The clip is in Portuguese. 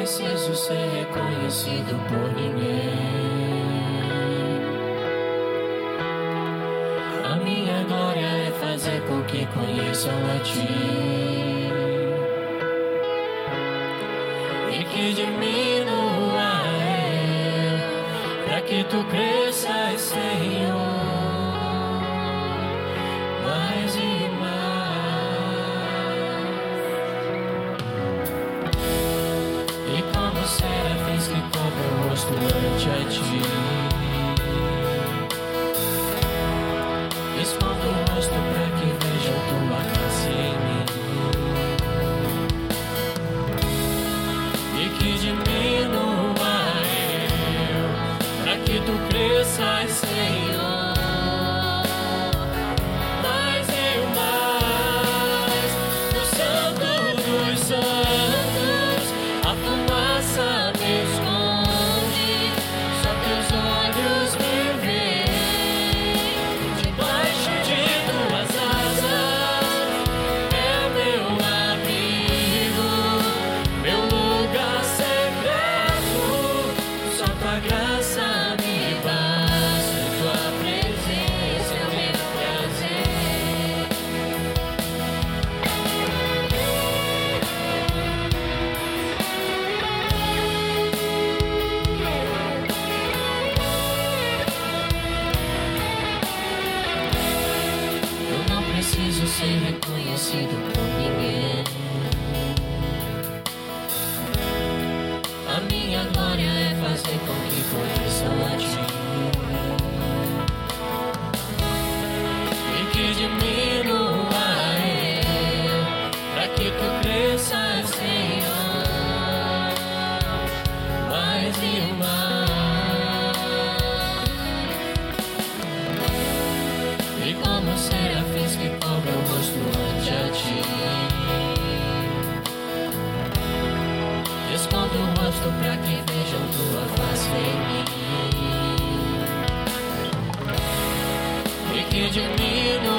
preciso ser reconhecido por ninguém. A minha glória é fazer com que conheçam a ti. E que diminua eu, para que tu cresças, Senhor. tu cresças, Senhor. reconhecido por ninguém. A minha glória é fazer com que conheçam a ti. E que de mim Did you need